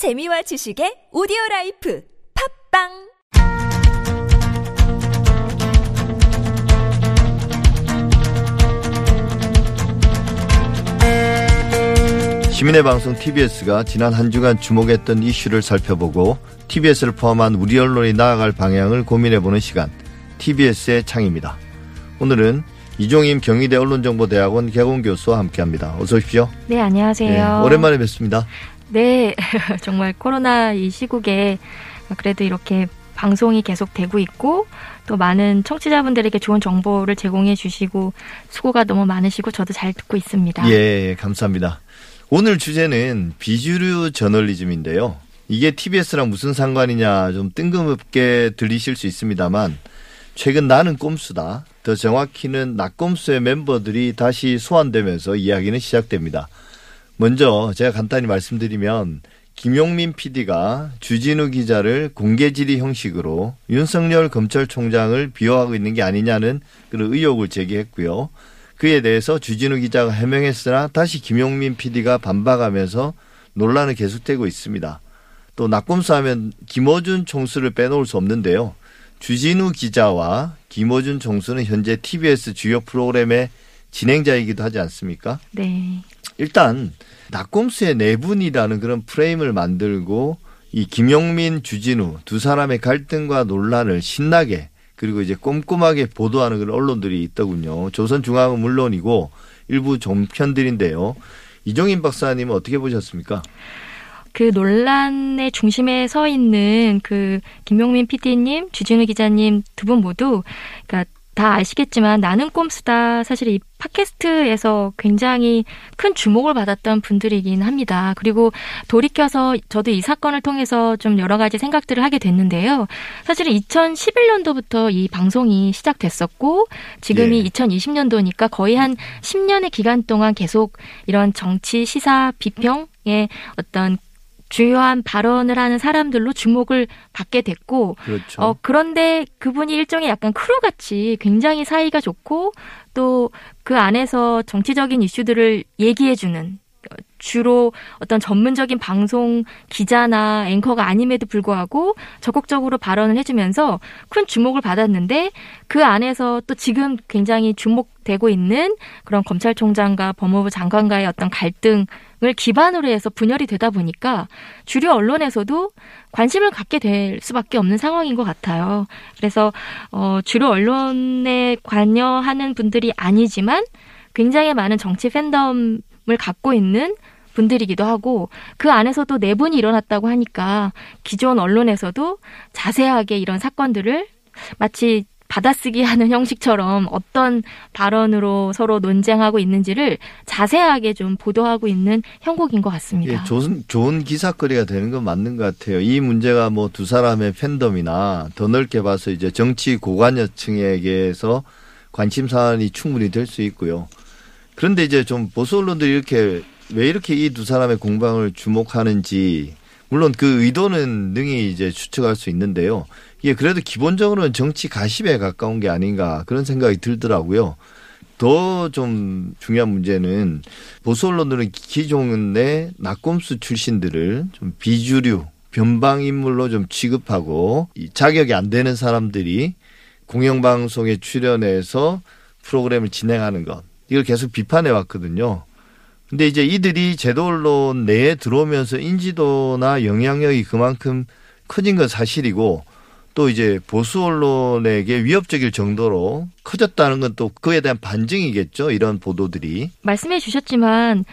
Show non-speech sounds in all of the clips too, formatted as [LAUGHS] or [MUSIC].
재미와 지식의 오디오 라이프 팟빵 시민의 방송 TBS가 지난 한 주간 주목했던 이슈를 살펴보고 TBS를 포함한 우리 언론이 나아갈 방향을 고민해보는 시간 TBS의 창입니다. 오늘은 이종임 경희대 언론정보대학원 객원 교수와 함께합니다. 어서 오십시오. 네, 안녕하세요. 네, 오랜만에 뵙습니다. 네, [LAUGHS] 정말 코로나 이 시국에 그래도 이렇게 방송이 계속 되고 있고 또 많은 청취자분들에게 좋은 정보를 제공해 주시고 수고가 너무 많으시고 저도 잘 듣고 있습니다. 예, 감사합니다. 오늘 주제는 비주류 저널리즘인데요. 이게 TBS랑 무슨 상관이냐 좀 뜬금없게 들리실 수 있습니다만 최근 나는 꼼수다. 더 정확히는 낙꼼수의 멤버들이 다시 소환되면서 이야기는 시작됩니다. 먼저 제가 간단히 말씀드리면 김용민 PD가 주진우 기자를 공개 질의 형식으로 윤석열 검찰총장을 비호하고 있는 게 아니냐는 그런 의혹을 제기했고요. 그에 대해서 주진우 기자가 해명했으나 다시 김용민 PD가 반박하면서 논란은 계속되고 있습니다. 또 낙검수 하면 김어준 총수를 빼놓을 수 없는데요. 주진우 기자와 김어준 총수는 현재 TBS 주요 프로그램의 진행자이기도 하지 않습니까? 네. 일단 낙검수의 내분이라는 그런 프레임을 만들고 이 김용민, 주진우 두 사람의 갈등과 논란을 신나게 그리고 이제 꼼꼼하게 보도하는 그런 언론들이 있더군요. 조선중앙은 물론이고 일부 종편들인데요. 이종인 박사님은 어떻게 보셨습니까? 그 논란의 중심에 서 있는 그 김용민 PD님, 주진우 기자님 두 분 모두 그러니까 다 아시겠지만 나는 꼼수다 사실 이 팟캐스트에서 굉장히 큰 주목을 받았던 분들이긴 합니다. 그리고 돌이켜서 저도 이 사건을 통해서 좀 여러 가지 생각들을 하게 됐는데요. 사실은 2011년도부터 이 방송이 시작됐었고 지금이 예. 2020년도니까 거의 한 10년의 기간 동안 계속 이런 정치, 시사, 비평의 어떤 주요한 발언을 하는 사람들로 주목을 받게 됐고 그렇죠. 어, 그런데 그분이 일종의 약간 크루같이 굉장히 사이가 좋고 또 그 안에서 정치적인 이슈들을 얘기해주는 어, 주로 어떤 전문적인 방송 기자나 앵커가 아님에도 불구하고 적극적으로 발언을 해주면서 큰 주목을 받았는데 그 안에서 또 지금 굉장히 주목되고 있는 그런 검찰총장과 법무부 장관과의 어떤 갈등을 기반으로 해서 분열이 되다 보니까 주류 언론에서도 관심을 갖게 될 수밖에 없는 상황인 것 같아요. 그래서 어, 주류 언론에 관여하는 분들이 아니지만 굉장히 많은 정치 팬덤을 갖고 있는 분들이기도 하고 그 안에서도 내분이 일어났다고 하니까 기존 언론에서도 자세하게 이런 사건들을 마치 받아쓰기 하는 형식처럼 어떤 발언으로 서로 논쟁하고 있는지를 자세하게 좀 보도하고 있는 형국인 것 같습니다. 예, 좋은, 좋은 기사거리가 되는 건 맞는 것 같아요. 이 문제가 뭐 두 사람의 팬덤이나 더 넓게 봐서 이제 정치 고관여층에게서 관심 사안이 충분히 될 수 있고요. 그런데 이제 좀 보수 언론들이 이렇게 왜 이렇게 이 두 사람의 공방을 주목하는지 물론 그 의도는 능히 이제 추측할 수 있는데요. 이게 그래도 기본적으로는 정치 가십에 가까운 게 아닌가 그런 생각이 들더라고요. 더 좀 중요한 문제는 보수 언론들은 기존의 낙검수 출신들을 좀 비주류 변방 인물로 좀 취급하고 이 자격이 안 되는 사람들이 공영방송에 출연해서 프로그램을 진행하는 것 이걸 계속 비판해 왔거든요. 근데 이제 이들이 제도 언론 내에 들어오면서 인지도나 영향력이 그만큼 커진 건 사실이고 또 이제 보수 언론에게 위협적일 정도로 커졌다는 건 또 그에 대한 반증이겠죠. 이런 보도들이. 말씀해 주셨지만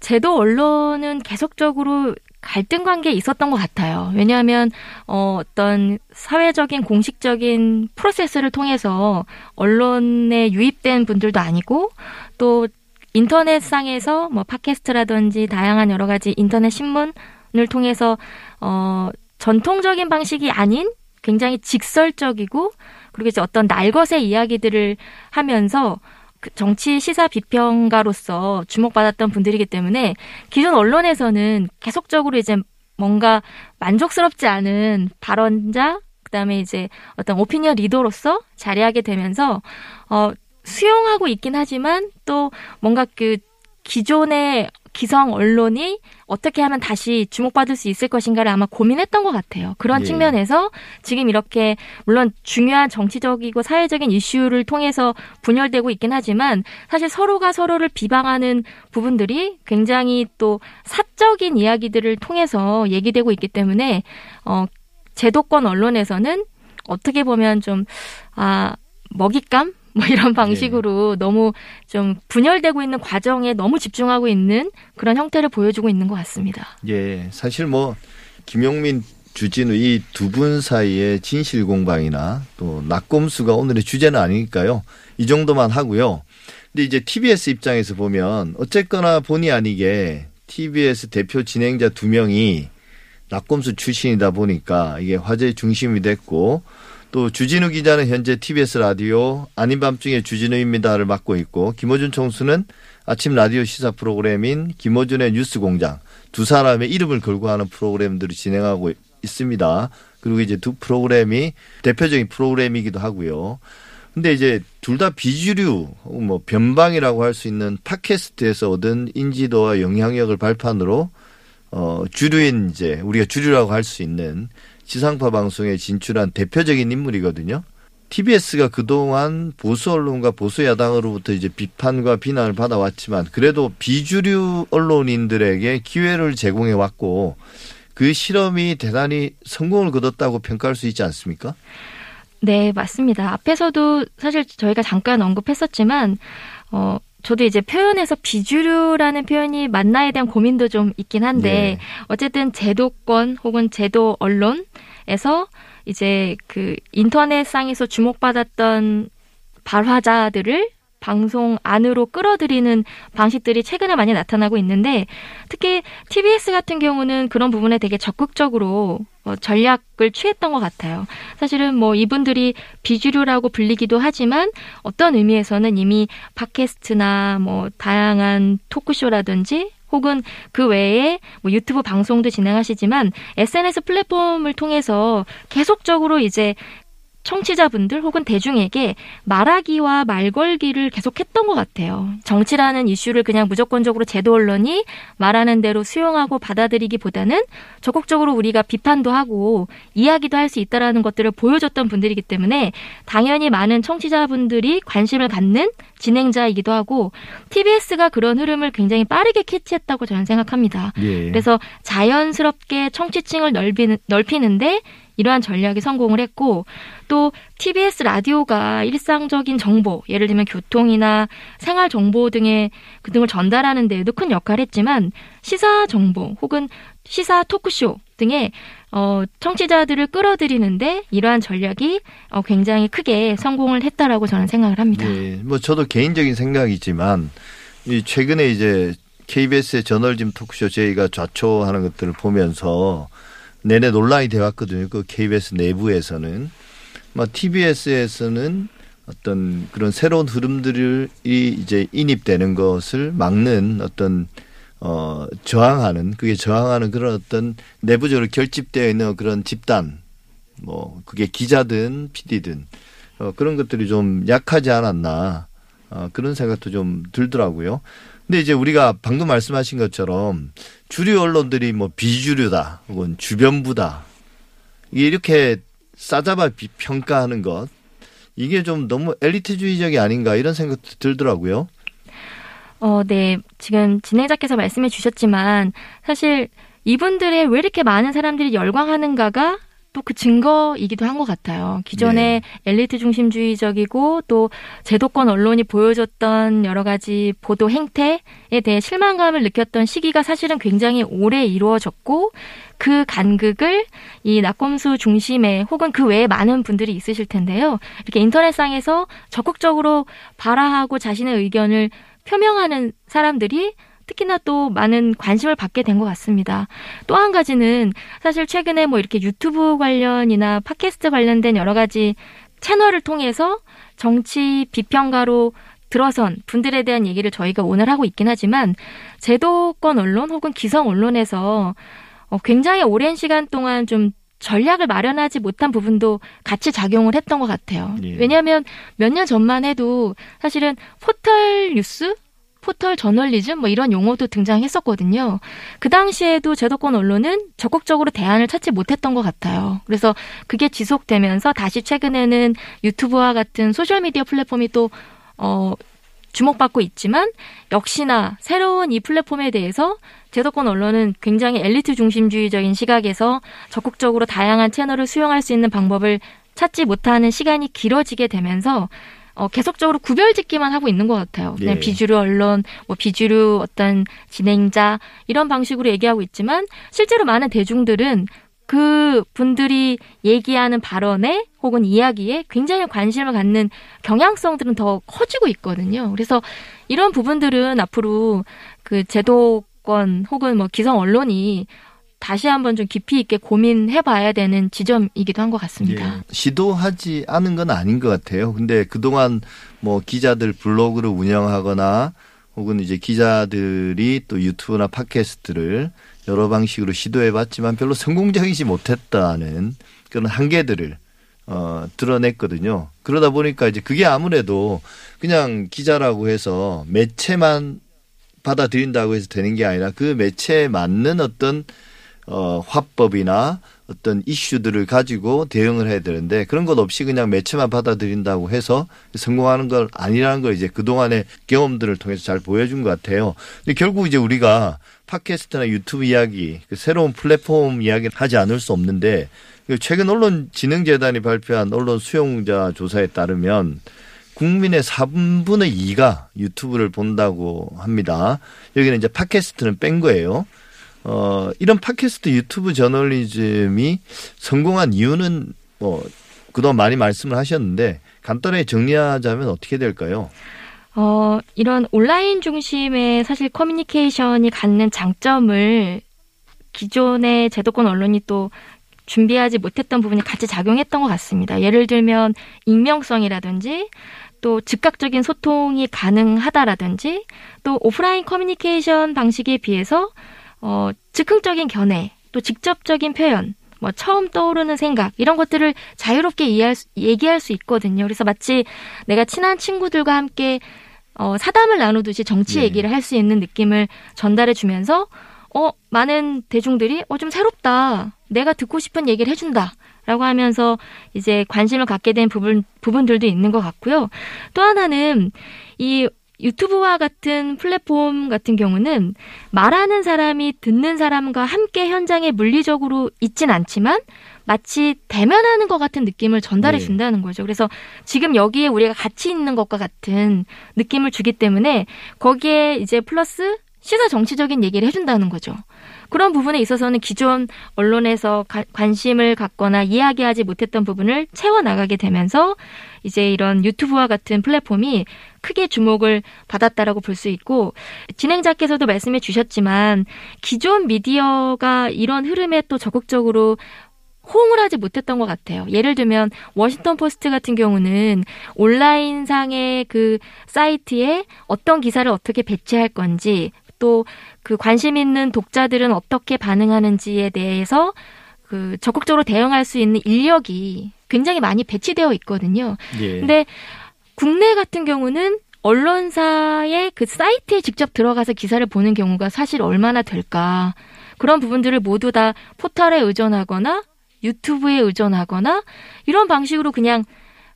제도 언론은 계속적으로 갈등 관계에 있었던 것 같아요. 왜냐하면 어, 어떤 사회적인 공식적인 프로세스를 통해서 언론에 유입된 분들도 아니고 또 인터넷상에서 뭐 팟캐스트라든지 다양한 여러 가지 인터넷 신문을 통해서 어, 전통적인 방식이 아닌 굉장히 직설적이고 그리고 이제 어떤 날것의 이야기들을 하면서 그 정치 시사 비평가로서 주목받았던 분들이기 때문에 기존 언론에서는 계속적으로 이제 뭔가 만족스럽지 않은 발언자 그다음에 이제 어떤 오피니언 리더로서 자리하게 되면서 어 수용하고 있긴 하지만 또 뭔가 그 기존의 기성 언론이 어떻게 하면 다시 주목받을 수 있을 것인가를 아마 고민했던 것 같아요. 그런 예. 측면에서 지금 이렇게 물론 중요한 정치적이고 사회적인 이슈를 통해서 분열되고 있긴 하지만 사실 서로가 서로를 비방하는 부분들이 굉장히 또 사적인 이야기들을 통해서 얘기되고 있기 때문에 어 제도권 언론에서는 어떻게 보면 좀 아 먹잇감 뭐 이런 방식으로 너무 좀 분열되고 있는 과정에 너무 집중하고 있는 그런 형태를 보여주고 있는 것 같습니다. 예, 사실 뭐 김용민 주진우 이 두 분 사이의 진실 공방이나 또 낙곰수가 오늘의 주제는 아니니까요. 이 정도만 하고요. 근데 이제 TBS 입장에서 보면 어쨌거나 본의 아니게 TBS 대표 진행자 두 명이 낙곰수 출신이다 보니까 이게 화제의 중심이 됐고 또 주진우 기자는 현재 TBS 라디오 아닌 밤중에 주진우입니다를 맡고 있고 김호준 총수는 아침 라디오 시사 프로그램인 김호준의 뉴스 공장 두 사람의 이름을 걸고 하는 프로그램들을 진행하고 있습니다. 그리고 이제 두 프로그램이 대표적인 프로그램이기도 하고요. 근데 이제 둘 다 비주류 뭐 변방이라고 할 수 있는 팟캐스트에서 얻은 인지도와 영향력을 발판으로 어 주류인 이제 우리가 주류라고 할 수 있는 지상파 방송에 진출한 대표적인 인물이거든요. TBS가 그동안 보수 언론과 보수 야당으로부터 이제 비판과 비난을 받아왔지만 그래도 비주류 언론인들에게 기회를 제공해 왔고 그 실험이 대단히 성공을 거뒀다고 평가할 수 있지 않습니까? 네, 맞습니다. 앞에서도 사실 저희가 잠깐 언급했었지만, 어, 저도 이제 표현에서 비주류라는 표현이 맞나에 대한 고민도 좀 있긴 한데, 네. 어쨌든 제도권 혹은 제도 언론에서 이제 그 인터넷상에서 주목받았던 발화자들을 방송 안으로 끌어들이는 방식들이 최근에 많이 나타나고 있는데 특히 TBS 같은 경우는 그런 부분에 되게 적극적으로 어, 전략을 취했던 것 같아요. 사실은 뭐 이분들이 비주류라고 불리기도 하지만 어떤 의미에서는 이미 팟캐스트나 뭐 다양한 토크쇼라든지 혹은 그 외에 뭐 유튜브 방송도 진행하시지만 SNS 플랫폼을 통해서 계속적으로 이제 청취자분들 혹은 대중에게 말하기와 말 걸기를 계속했던 것 같아요. 정치라는 이슈를 그냥 무조건적으로 제도 언론이 말하는 대로 수용하고 받아들이기보다는 적극적으로 우리가 비판도 하고 이야기도 할 수 있다라는 것들을 보여줬던 분들이기 때문에 당연히 많은 청취자분들이 관심을 갖는 진행자이기도 하고 TBS가 그런 흐름을 굉장히 빠르게 캐치했다고 저는 생각합니다. 예. 그래서 자연스럽게 청취층을 넓히는, 넓히는데 이러한 전략이 성공을 했고 또 TBS 라디오가 일상적인 정보, 예를 들면 교통이나 생활 정보 등의 그 등을 전달하는 데에도 큰 역할을 했지만 시사 정보 혹은 시사 토크쇼 등의 어, 청취자들을 끌어들이는데 이러한 전략이 어, 굉장히 크게 성공을 했다라고 저는 생각을 합니다. 예, 뭐 저도 개인적인 생각이지만 이 최근에 이제 KBS의 저널즘 토크쇼 저희가 좌초하는 것들을 보면서 내내 논란이 돼 왔거든요. 그 KBS 내부에서는 뭐 TBS에서는 어떤 그런 새로운 흐름들이 이제 인입되는 것을 막는 어떤 어 저항하는 그게 저항하는 그런 어떤 내부적으로 결집되어 있는 그런 집단 뭐 그게 기자든 PD든 어 그런 것들이 좀 약하지 않았나 어 그런 생각도 좀 들더라고요. 근데 이제 우리가 방금 말씀하신 것처럼 주류 언론들이 뭐 비주류다 혹은 주변부다 이렇게 싸잡아 비- 평가하는 것 이게 좀 너무 엘리트주의적이 아닌가 이런 생각도 들더라고요. 어, 네. 지금 진행자께서 말씀해 주셨지만 사실 이분들의 왜 이렇게 많은 사람들이 열광하는가가 또 그 증거이기도 한 것 같아요. 기존의 엘리트 중심주의적이고 또 제도권 언론이 보여줬던 여러 가지 보도 행태에 대해 실망감을 느꼈던 시기가 사실은 굉장히 오래 이루어졌고 그 간극을 이 낙검수 중심에 혹은 그 외에 많은 분들이 있으실 텐데요. 이렇게 인터넷상에서 적극적으로 발화하고 자신의 의견을 표명하는 사람들이 특히나 또 많은 관심을 받게 된 것 같습니다. 또 한 가지는 사실 최근에 뭐 이렇게 유튜브 관련이나 팟캐스트 관련된 여러 가지 채널을 통해서 정치 비평가로 들어선 분들에 대한 얘기를 저희가 오늘 하고 있긴 하지만 제도권 언론 혹은 기성 언론에서 어, 굉장히 오랜 시간 동안 좀 전략을 마련하지 못한 부분도 같이 작용을 했던 것 같아요. 예. 왜냐하면 몇 년 전만 해도 사실은 포털 뉴스 포털 저널리즘 뭐 이런 용어도 등장했었거든요. 그 당시에도 제도권 언론은 적극적으로 대안을 찾지 못했던 것 같아요. 그래서 그게 지속되면서 다시 최근에는 유튜브와 같은 소셜 미디어 플랫폼이 또 어, 주목받고 있지만 역시나 새로운 이 플랫폼에 대해서 제도권 언론은 굉장히 엘리트 중심주의적인 시각에서 적극적으로 다양한 채널을 수용할 수 있는 방법을 찾지 못하는 시간이 길어지게 되면서 어, 계속적으로 구별짓기만 하고 있는 것 같아요. 그냥 예. 비주류 언론, 뭐 비주류 어떤 진행자 이런 방식으로 얘기하고 있지만 실제로 많은 대중들은 그 분들이 얘기하는 발언에 혹은 이야기에 굉장히 관심을 갖는 경향성들은 더 커지고 있거든요. 그래서 이런 부분들은 앞으로 그 제도권 혹은 뭐 기성 언론이 다시 한번 좀 깊이 있게 고민해 봐야 되는 지점이기도 한 것 같습니다. 예, 시도하지 않은 건 아닌 것 같아요. 근데 그동안 뭐 기자들 블로그를 운영하거나 혹은 이제 기자들이 또 유튜브나 팟캐스트를 여러 방식으로 시도해 봤지만 별로 성공적이지 못했다는 그런 한계들을 어, 드러냈거든요. 그러다 보니까 이제 그게 아무래도 그냥 기자라고 해서 매체만 받아들인다고 해서 되는 게 아니라 그 매체에 맞는 어떤 어, 화법이나 어떤 이슈들을 가지고 대응을 해야 되는데 그런 것 없이 그냥 매체만 받아들인다고 해서 성공하는 걸 아니라는 걸 이제 그동안의 경험들을 통해서 잘 보여준 것 같아요. 근데 결국 이제 우리가 팟캐스트나 유튜브 이야기, 그 새로운 플랫폼 이야기를 하지 않을 수 없는데 그 최근 언론진흥재단이 발표한 언론 수용자 조사에 따르면 국민의 3분의 2가 유튜브를 본다고 합니다. 여기는 이제 팟캐스트는 뺀 거예요. 어, 이런 팟캐스트 유튜브 저널리즘이 성공한 이유는 뭐 그동안 많이 말씀을 하셨는데 간단하게 정리하자면 어떻게 될까요? 어, 이런 온라인 중심의 사실 커뮤니케이션이 갖는 장점을 기존의 제도권 언론이 또 준비하지 못했던 부분이 같이 작용했던 것 같습니다. 예를 들면 익명성이라든지 또 즉각적인 소통이 가능하다라든지 또 오프라인 커뮤니케이션 방식에 비해서 어, 즉흥적인 견해, 또 직접적인 표현, 뭐 처음 떠오르는 생각 이런 것들을 자유롭게 이해할 수, 얘기할 수 있거든요. 그래서 마치 내가 친한 친구들과 함께 어, 사담을 나누듯이 정치 네. 얘기를 할 수 있는 느낌을 전달해 주면서 어, 많은 대중들이 어, 좀 새롭다. 내가 듣고 싶은 얘기를 해준다. 라고 하면서 이제 관심을 갖게 된 부분, 부분들도 있는 것 같고요. 또 하나는 이 유튜브와 같은 플랫폼 같은 경우는 말하는 사람이 듣는 사람과 함께 현장에 물리적으로 있진 않지만 마치 대면하는 것 같은 느낌을 전달해 네. 준다는 거죠. 그래서 지금 여기에 우리가 같이 있는 것과 같은 느낌을 주기 때문에 거기에 이제 플러스 시사 정치적인 얘기를 해준다는 거죠. 그런 부분에 있어서는 기존 언론에서 가- 관심을 갖거나 이야기하지 못했던 부분을 채워나가게 되면서 이제 이런 유튜브와 같은 플랫폼이 크게 주목을 받았다라고 볼 수 있고 진행자께서도 말씀해 주셨지만 기존 미디어가 이런 흐름에 또 적극적으로 호응을 하지 못했던 것 같아요. 예를 들면 워싱턴 포스트 같은 경우는 온라인상의 그 사이트에 어떤 기사를 어떻게 배치할 건지 또 그 관심 있는 독자들은 어떻게 반응하는지에 대해서 그 적극적으로 대응할 수 있는 인력이 굉장히 많이 배치되어 있거든요. 예. 근데 국내 같은 경우는 언론사의 그 사이트에 직접 들어가서 기사를 보는 경우가 사실 얼마나 될까. 그런 부분들을 모두 다 포털에 의존하거나 유튜브에 의존하거나 이런 방식으로 그냥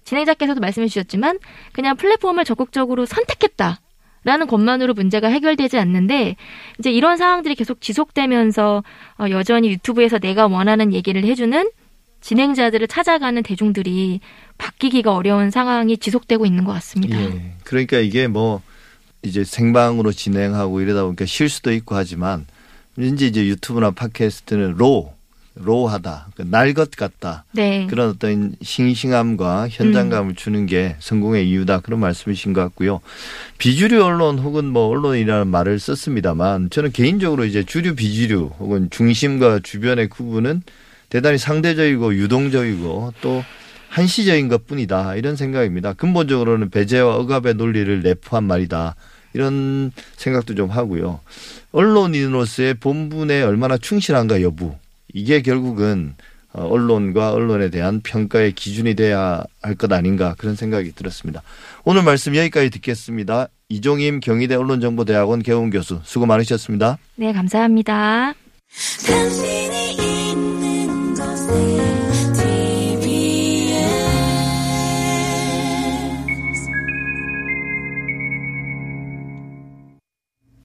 진행자께서도 말씀해 주셨지만 그냥 플랫폼을 적극적으로 선택했다. 라는 것만으로 문제가 해결되지 않는데 이제 이런 상황들이 계속 지속되면서 어, 여전히 유튜브에서 내가 원하는 얘기를 해주는 진행자들을 찾아가는 대중들이 바뀌기가 어려운 상황이 지속되고 있는 것 같습니다. 예. 그러니까 이게 뭐 이제 생방으로 진행하고 이러다 보니까 쉴 수도 있고 하지만 왠지 이제 유튜브나 팟캐스트는 로 로하다, 날 것 같다. 네. 그런 어떤 싱싱함과 현장감을 주는 게 성공의 이유다 그런 말씀이신 것 같고요. 비주류 언론 혹은 뭐 언론이라는 말을 썼습니다만 저는 개인적으로 이제 주류 비주류 혹은 중심과 주변의 구분은 대단히 상대적이고 유동적이고 또 한시적인 것 뿐이다 이런 생각입니다. 근본적으로는 배제와 억압의 논리를 내포한 말이다. 이런 생각도 좀 하고요. 언론인으로서의 본분에 얼마나 충실한가 여부 이게 결국은 어, 언론과 언론에 대한 평가의 기준이 돼야 할 것 아닌가 그런 생각이 들었습니다. 오늘 말씀 여기까지 듣겠습니다. 이종임 경희대 언론정보대학원 개원 교수 수고 많으셨습니다. 네, 감사합니다.